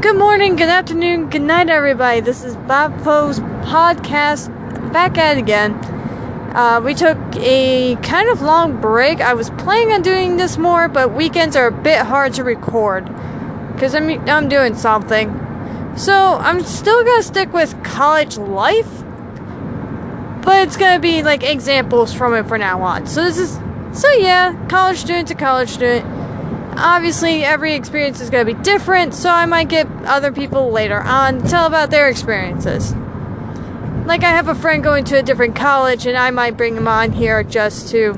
Good morning, good afternoon, good night, everybody. This is Bob Poe's podcast. Back at it again. Uh, we took a kind of long break. I was planning on doing this more, but weekends are a bit hard to record because I'm I'm doing something. So I'm still gonna stick with college life, but it's gonna be like examples from it for now on. So this is so yeah, college student to college student obviously every experience is going to be different, so I might get other people later on to tell about their experiences. Like I have a friend going to a different college and I might bring him on here just to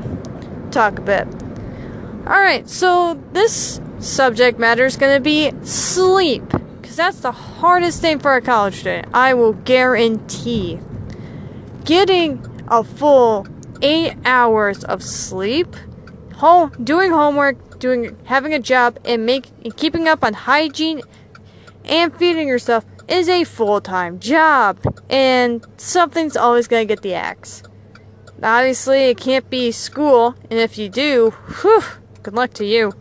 talk a bit. Alright, so this subject matter is going to be sleep. Because that's the hardest thing for a college student. I will guarantee. Getting a full eight hours of sleep, home, doing homework, doing having a job and making keeping up on hygiene and feeding yourself is a full-time job and something's always going to get the axe. Obviously, it can't be school, and if you do, whew, good luck to you.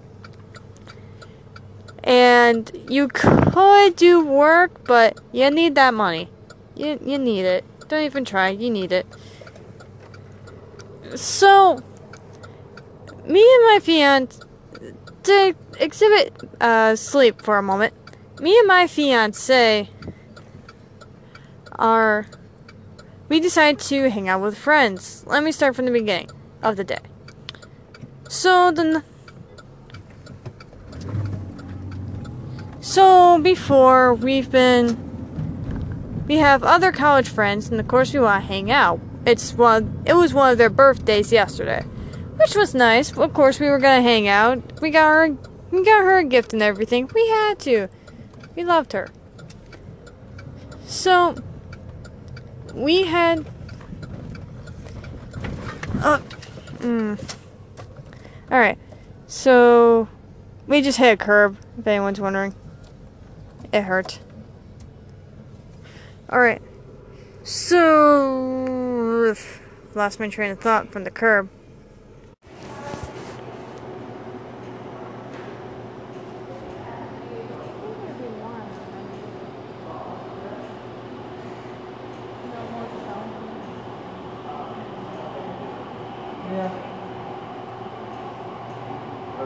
And you could do work, but you need that money. You, you need it. Don't even try, you need it. So, me and my fiance to exhibit uh, sleep for a moment, me and my fiance are. We decided to hang out with friends. Let me start from the beginning of the day. So then. So before we've been. We have other college friends, and of course we want to hang out. It's one. It was one of their birthdays yesterday which was nice. Of course, we were gonna hang out. We got her, we got her a gift and everything. We had to. We loved her. So we had. Uh, mm. All right. So we just hit a curb. If anyone's wondering, it hurt. All right. So lost my train of thought from the curb.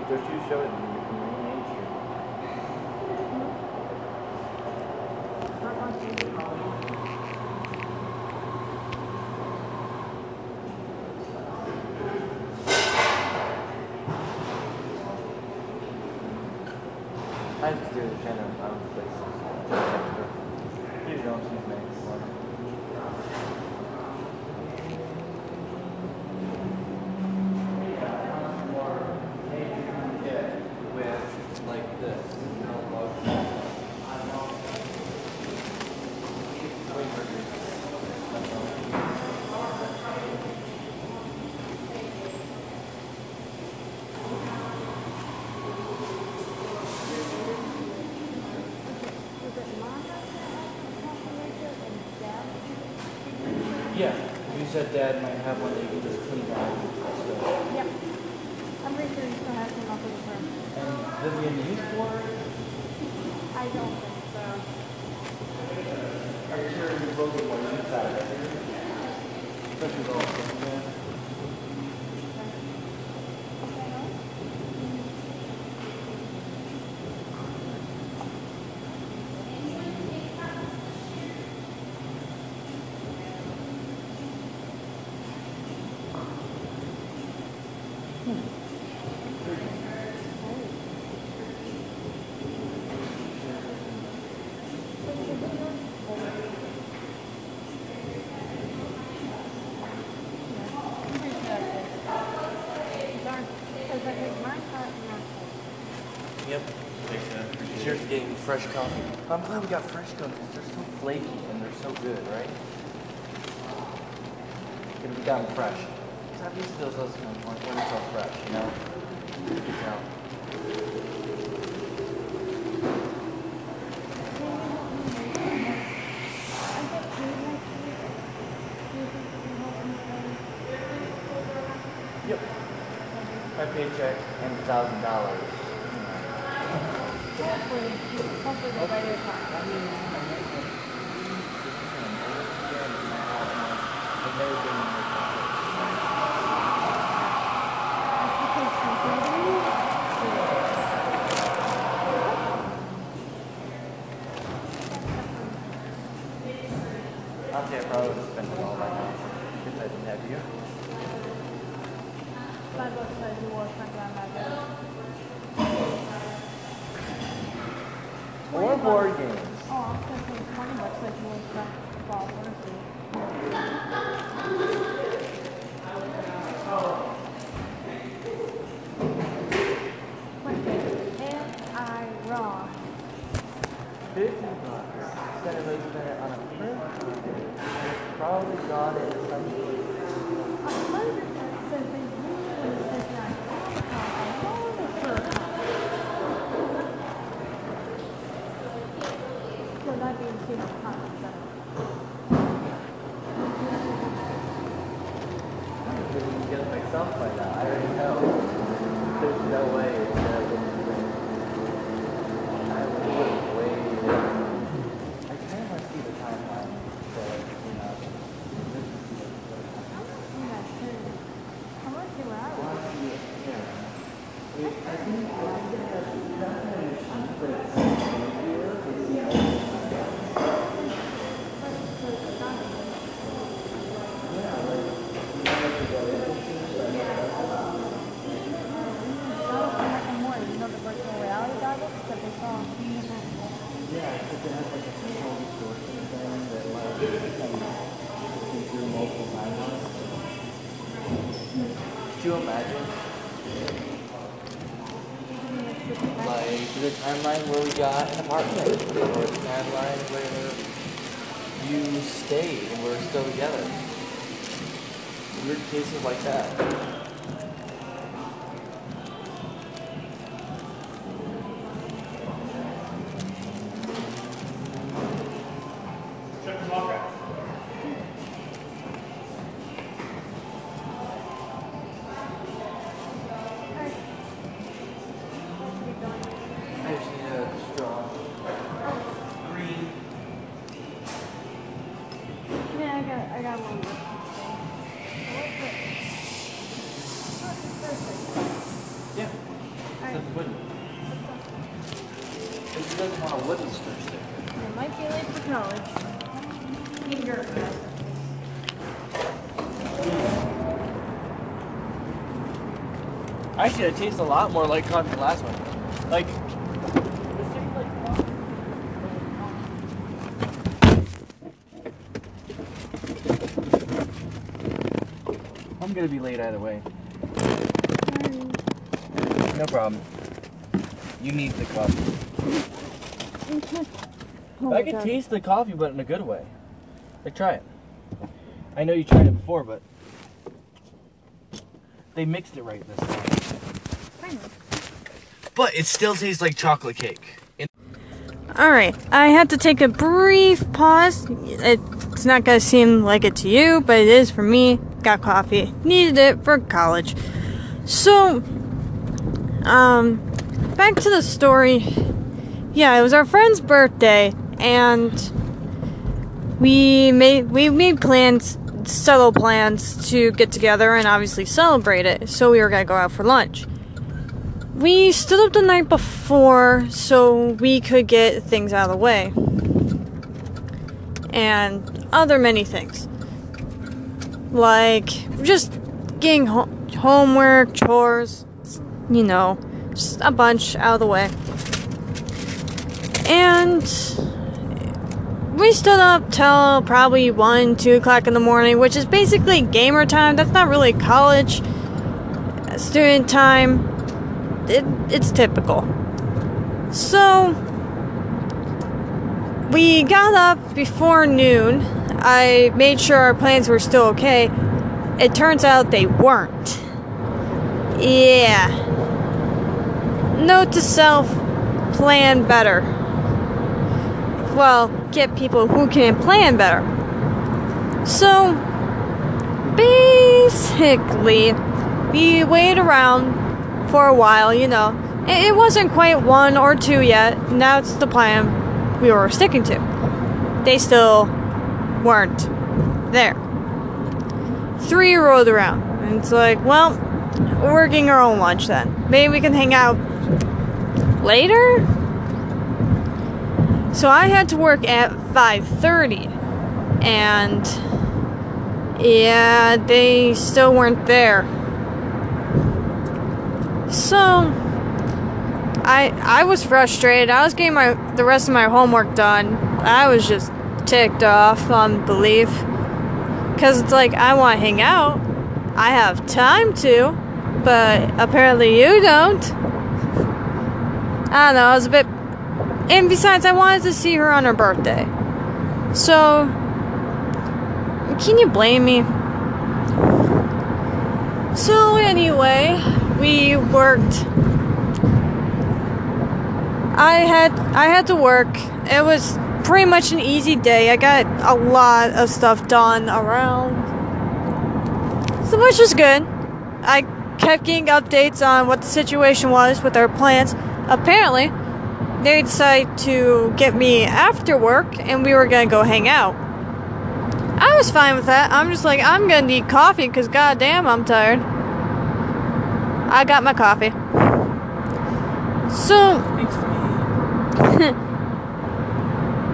Don't you show it in Main Street. I just do the kind of um, places. You don't see things. Yeah, with like this. Yeah, you said Dad might have one that you could just clean out. So. Yep. I'm pretty sure you still have some off of the firm. And Vivian, you for it? I don't think so. Are you sure you both are one inside? Especially with all the yeah. Yep. Cheers to getting fresh coffee. I'm glad we got fresh cookies. They're so flaky and they're so good, right? Gonna be done fresh. Cause at least those come when when it's all fresh, you know? You know. Yep. My paycheck and a thousand dollars. Thank you. It's probably gone in some A hundred percent says they usually says not alcohol. I know the first. So that being seen on concept. I couldn't even get it myself by now. I already know. There's no way it's gonna get me there. I would have waited. I kind of want to see the timeline. So, you know, this is I'm not sure. I want to see what I I want. want to see it here. It, I think, I think that's definitely a sheet, but it's easier. It's yeah, like, you know, like the go You know the virtual reality goggles that they saw? Yeah, because it has like a control distortion thing that like can see through multiple timelines. Could you imagine? Like the timeline where we got an apartment, or the timeline where you stayed and we're still together. Weird cases like that. Actually, it tastes a lot more like coffee than the last one. Like, I'm gonna be late either way. No problem. You need the coffee. Oh I can taste the coffee, but in a good way. Like, try it. I know you tried it before, but they mixed it right this time. But it still tastes like chocolate cake. Alright, I had to take a brief pause. It's not gonna seem like it to you, but it is for me. Got coffee. Needed it for college. So, um, back to the story. Yeah, it was our friend's birthday, and we made we made plans, subtle plans to get together and obviously celebrate it. So we were gonna go out for lunch. We stood up the night before so we could get things out of the way. And other many things. Like just getting ho- homework, chores, you know, just a bunch out of the way. And we stood up till probably 1, 2 o'clock in the morning, which is basically gamer time. That's not really college student time it, it's typical. So we got up before noon. I made sure our plans were still okay. It turns out they weren't. Yeah. Note to self plan better. Well, get people who can plan better. So, basically, we waited around for a while, you know, It it wasn't quite one or two yet. Now it's the plan we were sticking to. They still weren't there. Three rolled around. And it's like, well, we're getting our own lunch then. Maybe we can hang out later? So I had to work at 5:30 and yeah, they still weren't there. So I I was frustrated. I was getting my the rest of my homework done. I was just ticked off on belief cuz it's like I want to hang out. I have time to, but apparently you don't. I don't know, I was a bit and besides I wanted to see her on her birthday. So can you blame me? So anyway, we worked I had I had to work. It was pretty much an easy day. I got a lot of stuff done around. So which was good. I kept getting updates on what the situation was with our plants. Apparently, they decided to get me after work and we were gonna go hang out. I was fine with that. I'm just like, I'm gonna need coffee because goddamn, I'm tired. I got my coffee. So,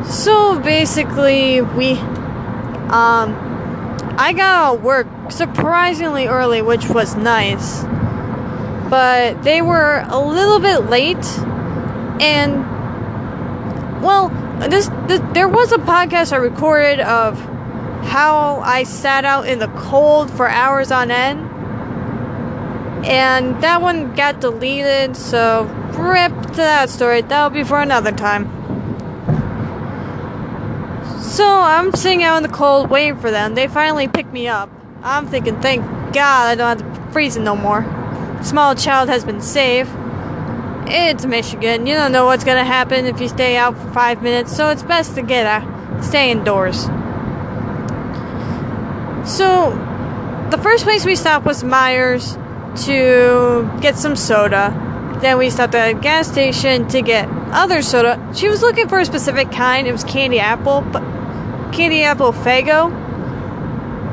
so basically, we, um, I got out work surprisingly early, which was nice. But they were a little bit late, and well, this, this there was a podcast I recorded of how I sat out in the cold for hours on end. And that one got deleted, so rip to that story. That'll be for another time. So I'm sitting out in the cold waiting for them. They finally pick me up. I'm thinking, thank God I don't have to freeze it no more. Small child has been saved. It's Michigan. You don't know what's gonna happen if you stay out for five minutes, so it's best to get out, stay indoors. So, the first place we stopped was Meijer's to get some soda. Then we stopped at a gas station to get other soda. She was looking for a specific kind. It was candy apple, but candy apple Faygo.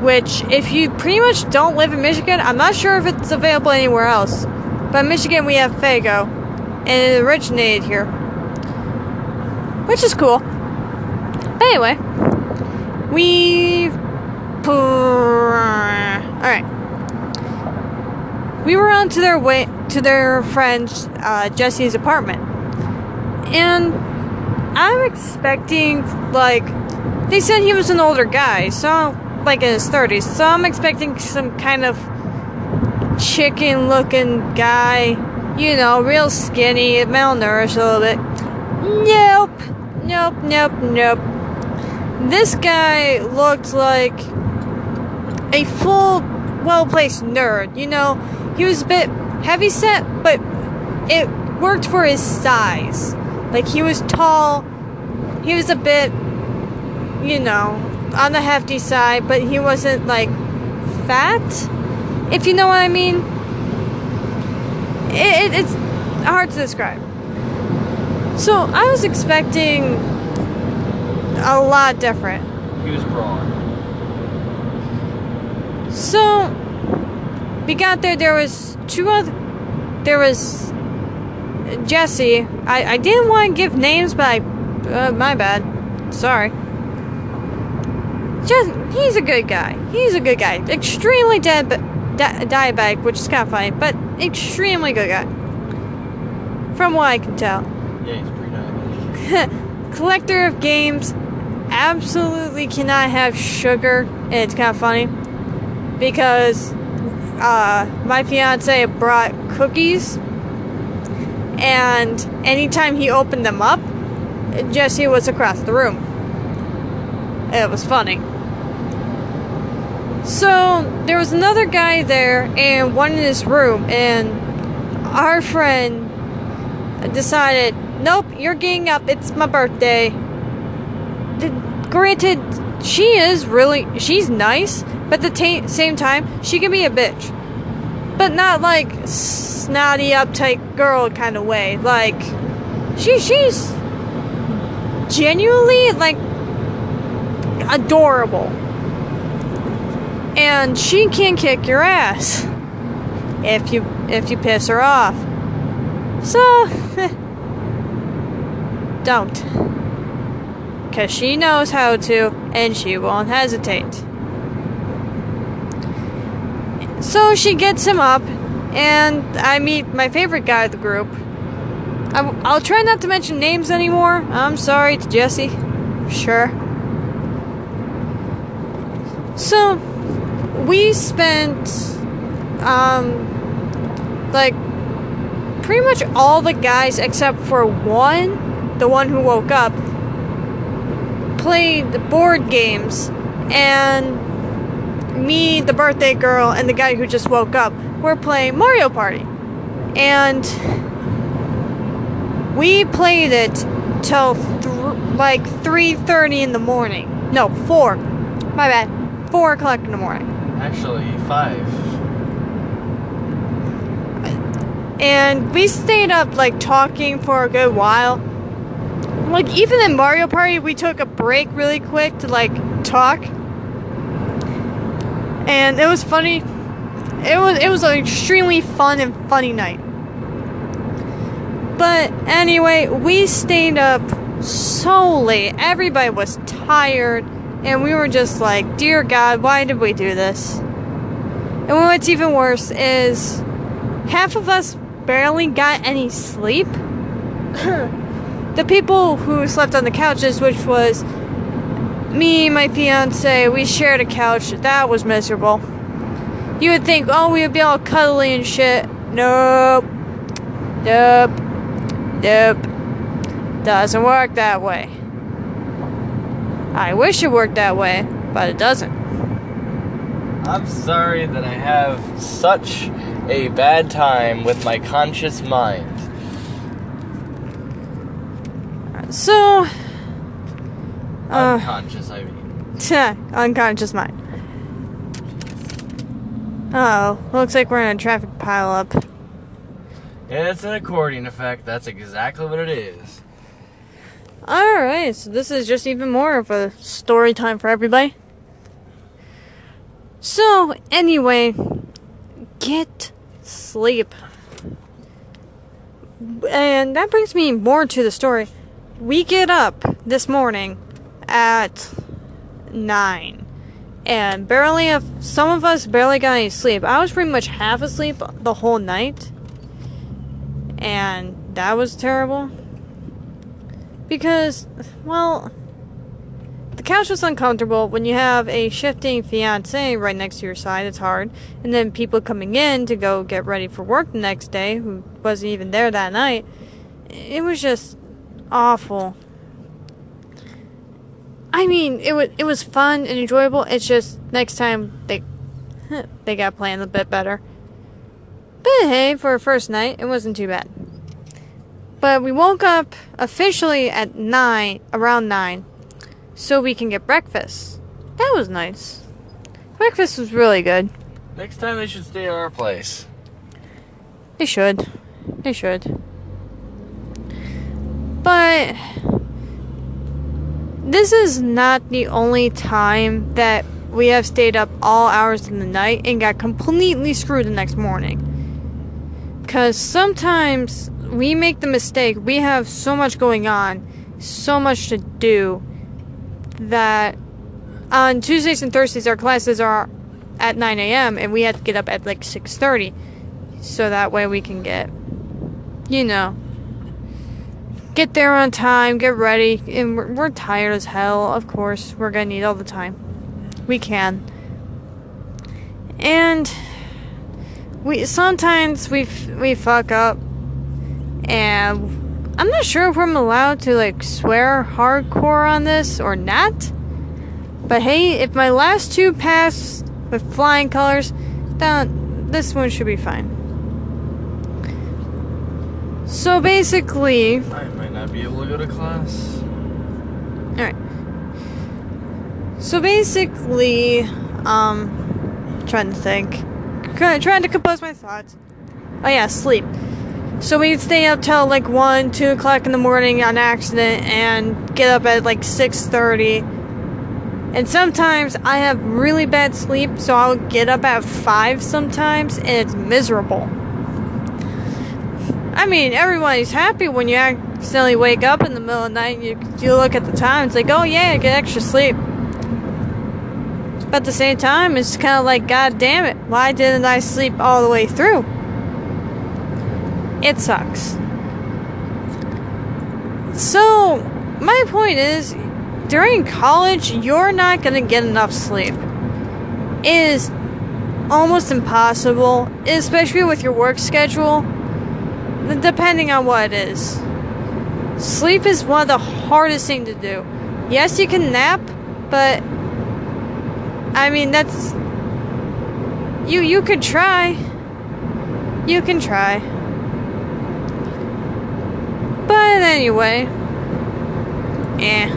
Which, if you pretty much don't live in Michigan, I'm not sure if it's available anywhere else. But in Michigan, we have Faygo, and it originated here, which is cool. But anyway, we all right. We were on to their way to their friend uh, Jesse's apartment, and I'm expecting like they said he was an older guy, so like in his 30s. So I'm expecting some kind of chicken-looking guy, you know, real skinny, malnourished a little bit. Nope, nope, nope, nope. This guy looked like a full, well placed nerd. You know, he was a bit heavy set, but it worked for his size. Like, he was tall, he was a bit, you know, on the hefty side, but he wasn't like fat, if you know what I mean. It, it, it's hard to describe. So, I was expecting a lot different. He was broad. So we got there. There was two other. There was Jesse. I, I didn't want to give names, but I. Uh, my bad. Sorry. Just he's a good guy. He's a good guy. Extremely dead, di- diabetic, which is kind of funny, but extremely good guy. From what I can tell. Yeah, he's pre-diabetic. Collector of games. Absolutely cannot have sugar, and it's kind of funny because uh, my fiance brought cookies, and anytime he opened them up, Jesse was across the room. It was funny. So there was another guy there and one in his room, and our friend decided, nope, you're getting up. It's my birthday. Granted, she is really she's nice, but at the ta- same time, she can be a bitch. but not like snotty, uptight girl kind of way. Like she she's genuinely like adorable. And she can kick your ass if you if you piss her off. So don't. Cause she knows how to and she won't hesitate. So she gets him up and I meet my favorite guy of the group. I, will try not to mention names anymore. I'm sorry, it's Jesse. Sure. So, we spent, um, like, pretty much all the guys except for one, the one who woke up, played board games. And me, the birthday girl, and the guy who just woke up were playing Mario Party. And we played it till th- like 3.30 in the morning. No, 4. My bad. 4 o'clock in the morning. Actually, five. And we stayed up like talking for a good while. Like even in Mario Party, we took a break really quick to like talk. And it was funny. It was it was an extremely fun and funny night. But anyway, we stayed up so late. Everybody was tired, and we were just like, "Dear God, why did we do this?" And what's even worse is half of us barely got any sleep. the people who slept on the couches, which was me, my fiance, we shared a couch. That was miserable. You would think, oh, we would be all cuddly and shit. Nope. Nope. Nope. Doesn't work that way. I wish it worked that way, but it doesn't. I'm sorry that I have such a bad time with my conscious mind. So, uh, Unconscious, I mean. unconscious mind. Oh, looks like we're in a traffic pileup. It's an accordion effect. That's exactly what it is. Alright, so this is just even more of a story time for everybody. So, anyway, get sleep. And that brings me more to the story. We get up this morning at 9. And barely, have, some of us barely got any sleep. I was pretty much half asleep the whole night. And that was terrible. Because, well, the couch was uncomfortable. When you have a shifting fiance right next to your side, it's hard. And then people coming in to go get ready for work the next day who wasn't even there that night. It was just awful. I mean, it was it was fun and enjoyable. It's just next time they they got planned a bit better. But hey, for a first night, it wasn't too bad. But we woke up officially at 9, around 9, so we can get breakfast. That was nice. Breakfast was really good. Next time they should stay at our place. They should. They should. But this is not the only time that we have stayed up all hours of the night and got completely screwed the next morning. Because sometimes we make the mistake, we have so much going on, so much to do, that on Tuesdays and Thursdays our classes are at 9 a.m. and we have to get up at like 6.30 so that way we can get, you know, get there on time, get ready, and we're, we're tired as hell, of course, we're gonna need all the time. We can. And we sometimes we we fuck up and I'm not sure if I'm allowed to like swear hardcore on this or not. But hey, if my last two pass with flying colors, then this one should be fine. So basically, not be able to go to class. Alright. So basically, um, trying to think. Try- Trying to compose my thoughts. Oh yeah, sleep. So we'd stay up till like one, two o'clock in the morning on accident, and get up at like six thirty. And sometimes I have really bad sleep, so I'll get up at five sometimes, and it's miserable. I mean, everybody's happy when you accidentally wake up in the middle of the night and you, you look at the time, it's like, oh yeah, I get extra sleep. But at the same time, it's kind of like, god damn it, why didn't I sleep all the way through? It sucks. So, my point is, during college, you're not gonna get enough sleep. It is almost impossible, especially with your work schedule, depending on what it is. Sleep is one of the hardest things to do. Yes, you can nap, but I mean that's you you could try. You can try. But anyway, eh.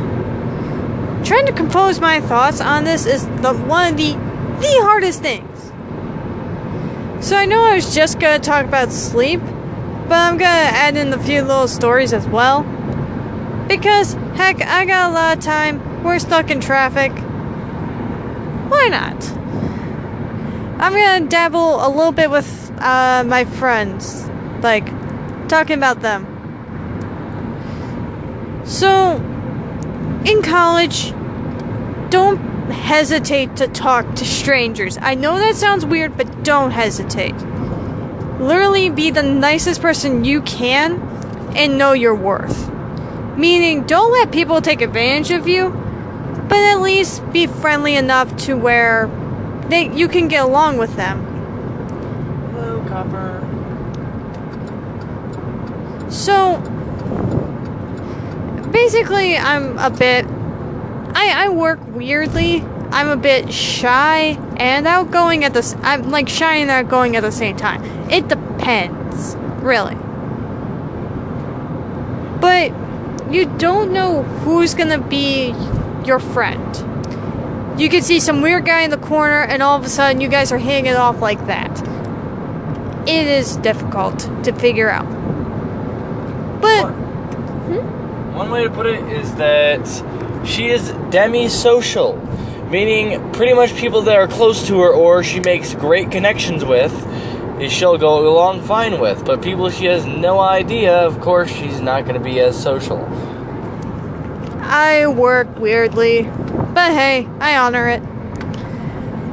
Trying to compose my thoughts on this is the one of the the hardest things. So I know I was just gonna talk about sleep, but I'm gonna add in a few little stories as well. Because heck, I got a lot of time. We're stuck in traffic. Why not? I'm gonna dabble a little bit with uh, my friends, like talking about them. So, in college, don't hesitate to talk to strangers. I know that sounds weird, but don't hesitate. Literally be the nicest person you can and know your worth. Meaning, don't let people take advantage of you, but at least be friendly enough to where they you can get along with them. Hello, copper. So basically, I'm a bit. I I work weirdly. I'm a bit shy and outgoing at the. I'm like shy and outgoing at the same time. It depends, really. But you don't know who's gonna be your friend. You could see some weird guy in the corner, and all of a sudden, you guys are hitting it off like that. It is difficult to figure out. But. One hmm? way to put it is that she is demisocial, meaning pretty much people that are close to her or she makes great connections with, she'll go along fine with. But people she has no idea, of course, she's not going to be as social. I work weirdly, but hey, I honor it.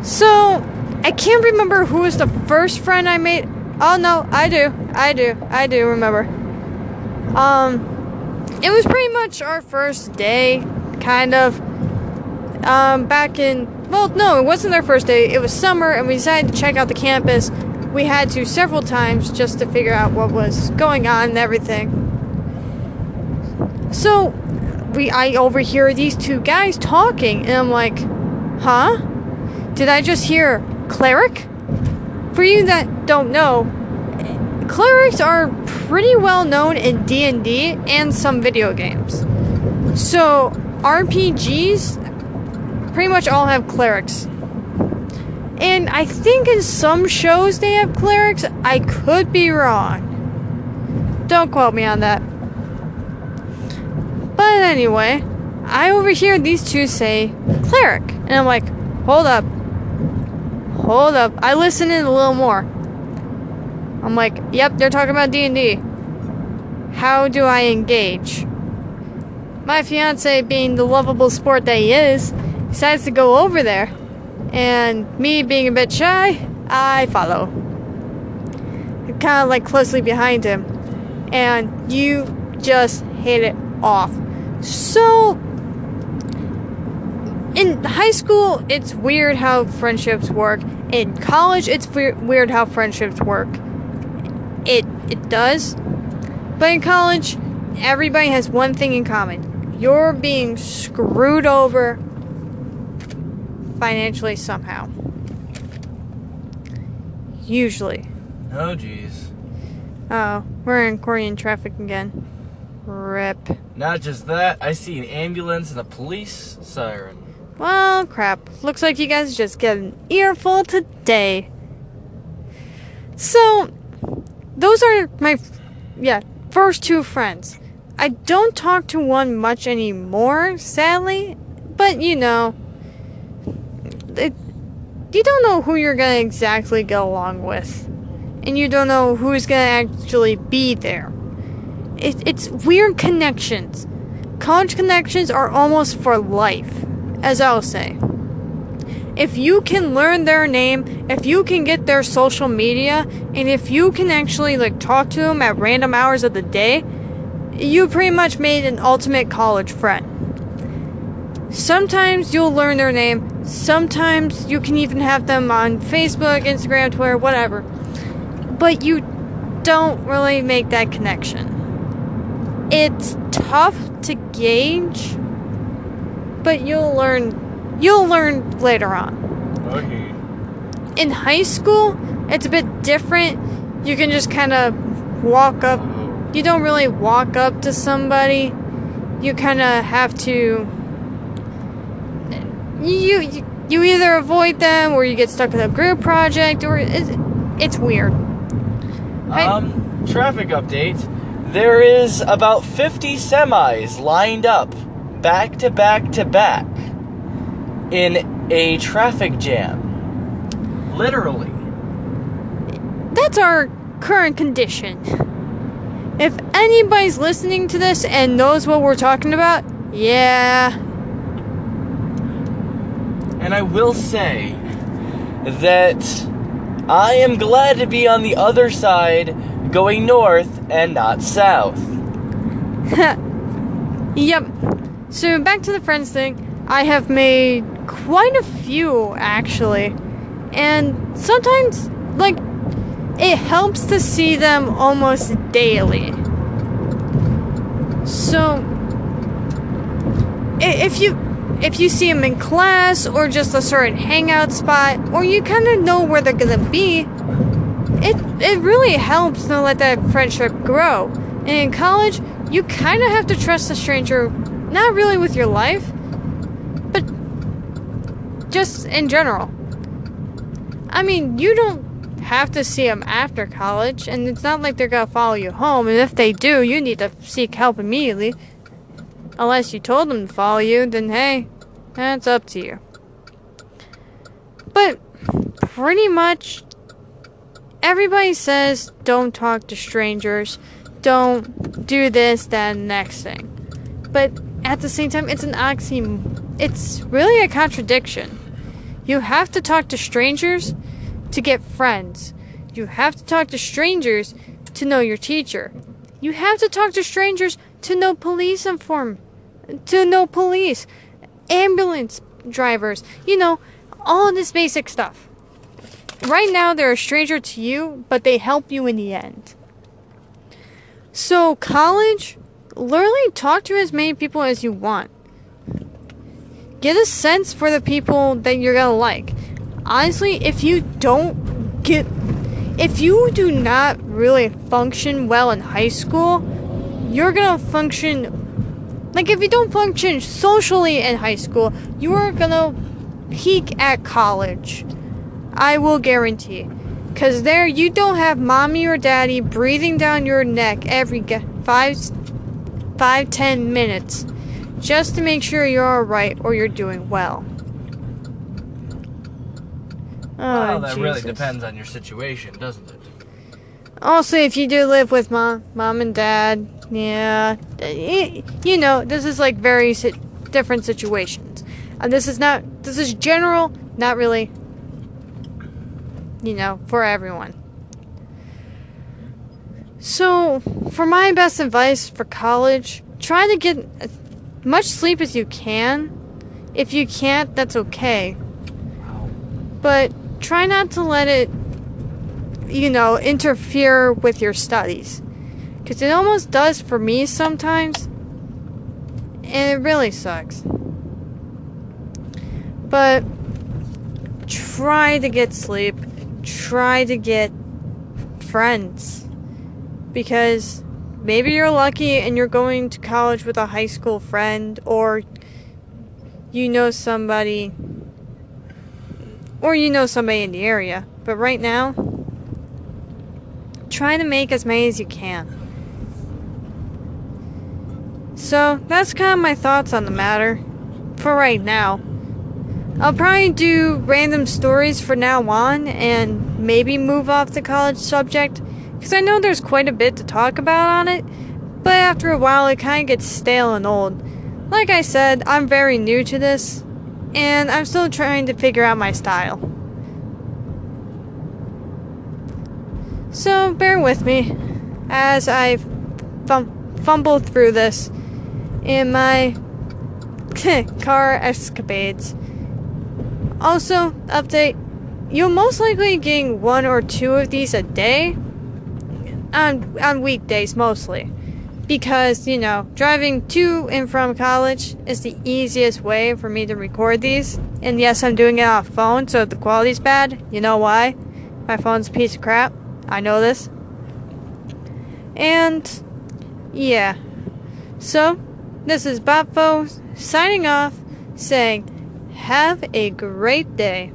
So, I can't remember who was the first friend I made. Oh no, I do. I do. I do remember. Um, it was pretty much our first day, kind of. Um, back in. Well, no, it wasn't our first day. It was summer, and we decided to check out the campus. We had to several times just to figure out what was going on and everything. So, we I overhear these two guys talking, and I'm like, huh? Did I just hear cleric? For you that don't know, clerics are pretty well known in D&D and some video games. So, RPGs pretty much all have clerics. And I think in some shows they have clerics. I could be wrong. Don't quote me on that. But anyway, I overhear these two say cleric. And I'm like, hold up. Hold up. I listen in a little more. I'm like, yep, they're talking about D&D. How do I engage? My fiance, being the lovable sport that he is, decides to go over there. And me being a bit shy, I follow. Kind of like closely behind him. And you just hit it off. So, in high school, it's weird how friendships work. In college, it's weird how friendships work. It it does. But in college, everybody has one thing in common. You're being screwed over financially somehow. Usually. Oh, jeez. Oh, we're in Korean traffic again. Rip. Not just that, I see an ambulance and a police siren. Well, crap. Looks like you guys just get an earful today. So, those are my, yeah, first two friends. I don't talk to one much anymore, sadly, but you know, it, you don't know who you're gonna exactly get along with, and you don't know who's gonna actually be there. It, it's weird connections. College connections are almost for life, as I'll say. If you can learn their name, if you can get their social media, and if you can actually like talk to them at random hours of the day, you pretty much made an ultimate college friend. Sometimes you'll learn their name, sometimes you can even have them on Facebook, Instagram, Twitter, whatever. But you don't really make that connection. It's tough to gauge, but you'll learn you'll learn later on. Okay. In high school, it's a bit different. You can just kind of walk up. Oh. You don't really walk up to somebody. You kind of have to. You, you you either avoid them or you get stuck with a group project or it's, it's weird. I- Um, traffic update. There is about 50 semis lined up, back to back to back, in a traffic jam. Literally. that's our current condition. If anybody's listening to this and knows what we're talking about, yeah, And I will say that I am glad to be on the other side, going north and not south. Yep. So back to the friends thing. I have made quite a few actually. And sometimes like it helps to see them almost daily. So if you if you see them in class or just a certain hangout spot or you kind of know where they're to be, it it really helps to let that friendship grow. And in college, you kind of have to trust a stranger, not really with your life, but just in general. I mean, you don't have to see them after college, and it's not like they're gonna follow you home. And if they do, you need to seek help immediately. Unless you told them to follow you, then hey, that's up to you. But pretty much everybody says don't talk to strangers, don't do this, that, and next thing. But at the same time, it's an oxymoron. It's really a contradiction. You have to talk to strangers to get friends. You have to talk to strangers to know your teacher. You have to talk to strangers to know police inform, to know police, ambulance drivers, you know, all this basic stuff. Right now, they're a stranger to you, but they help you in the end. So, college, literally talk to as many people as you want. Get a sense for the people that you're gonna like. Honestly, if you don't get. If you do not really function well in high school, you're gonna function. Like, if you don't function socially in high school, you are gonna peak at college. I will guarantee. Because there, you don't have mommy or daddy breathing down your neck every five, five, ten minutes just to make sure you're alright or you're doing well. Oh, well, that really depends on your situation, doesn't it? Also, if you do live with mom, mom and dad, yeah, you know, this is like very si- different situations. And this is not, this is general, not really, you know, for everyone. So, for my best advice for college, try to get as much sleep as you can. If you can't, that's okay. But try not to let it you know, interfere with your studies. Because it almost does for me sometimes. And it really sucks. But try to get sleep. Try to get friends. Because maybe you're lucky and you're going to college with a high school friend, or you know somebody, or you know somebody in the area. But right now, try to make as many as you can. So that's kind of my thoughts on the matter for right now. I'll probably do random stories for now on and maybe move off the college subject because I know there's quite a bit to talk about on it, but after a while it kind of gets stale and old. Like I said, I'm very new to this and I'm still trying to figure out my style. So bear with me as I fum- fumble through this in my car escapades. Also, update you'll most likely getting one or two of these a day? On on weekdays mostly. Because you know driving to and from college is the easiest way for me to record these. And yes i'm doing it a phone so the quality's bad. You know why? My phone's a piece of crap. I know this. And yeah. So this is Bopfo signing off, saying, Have a great day.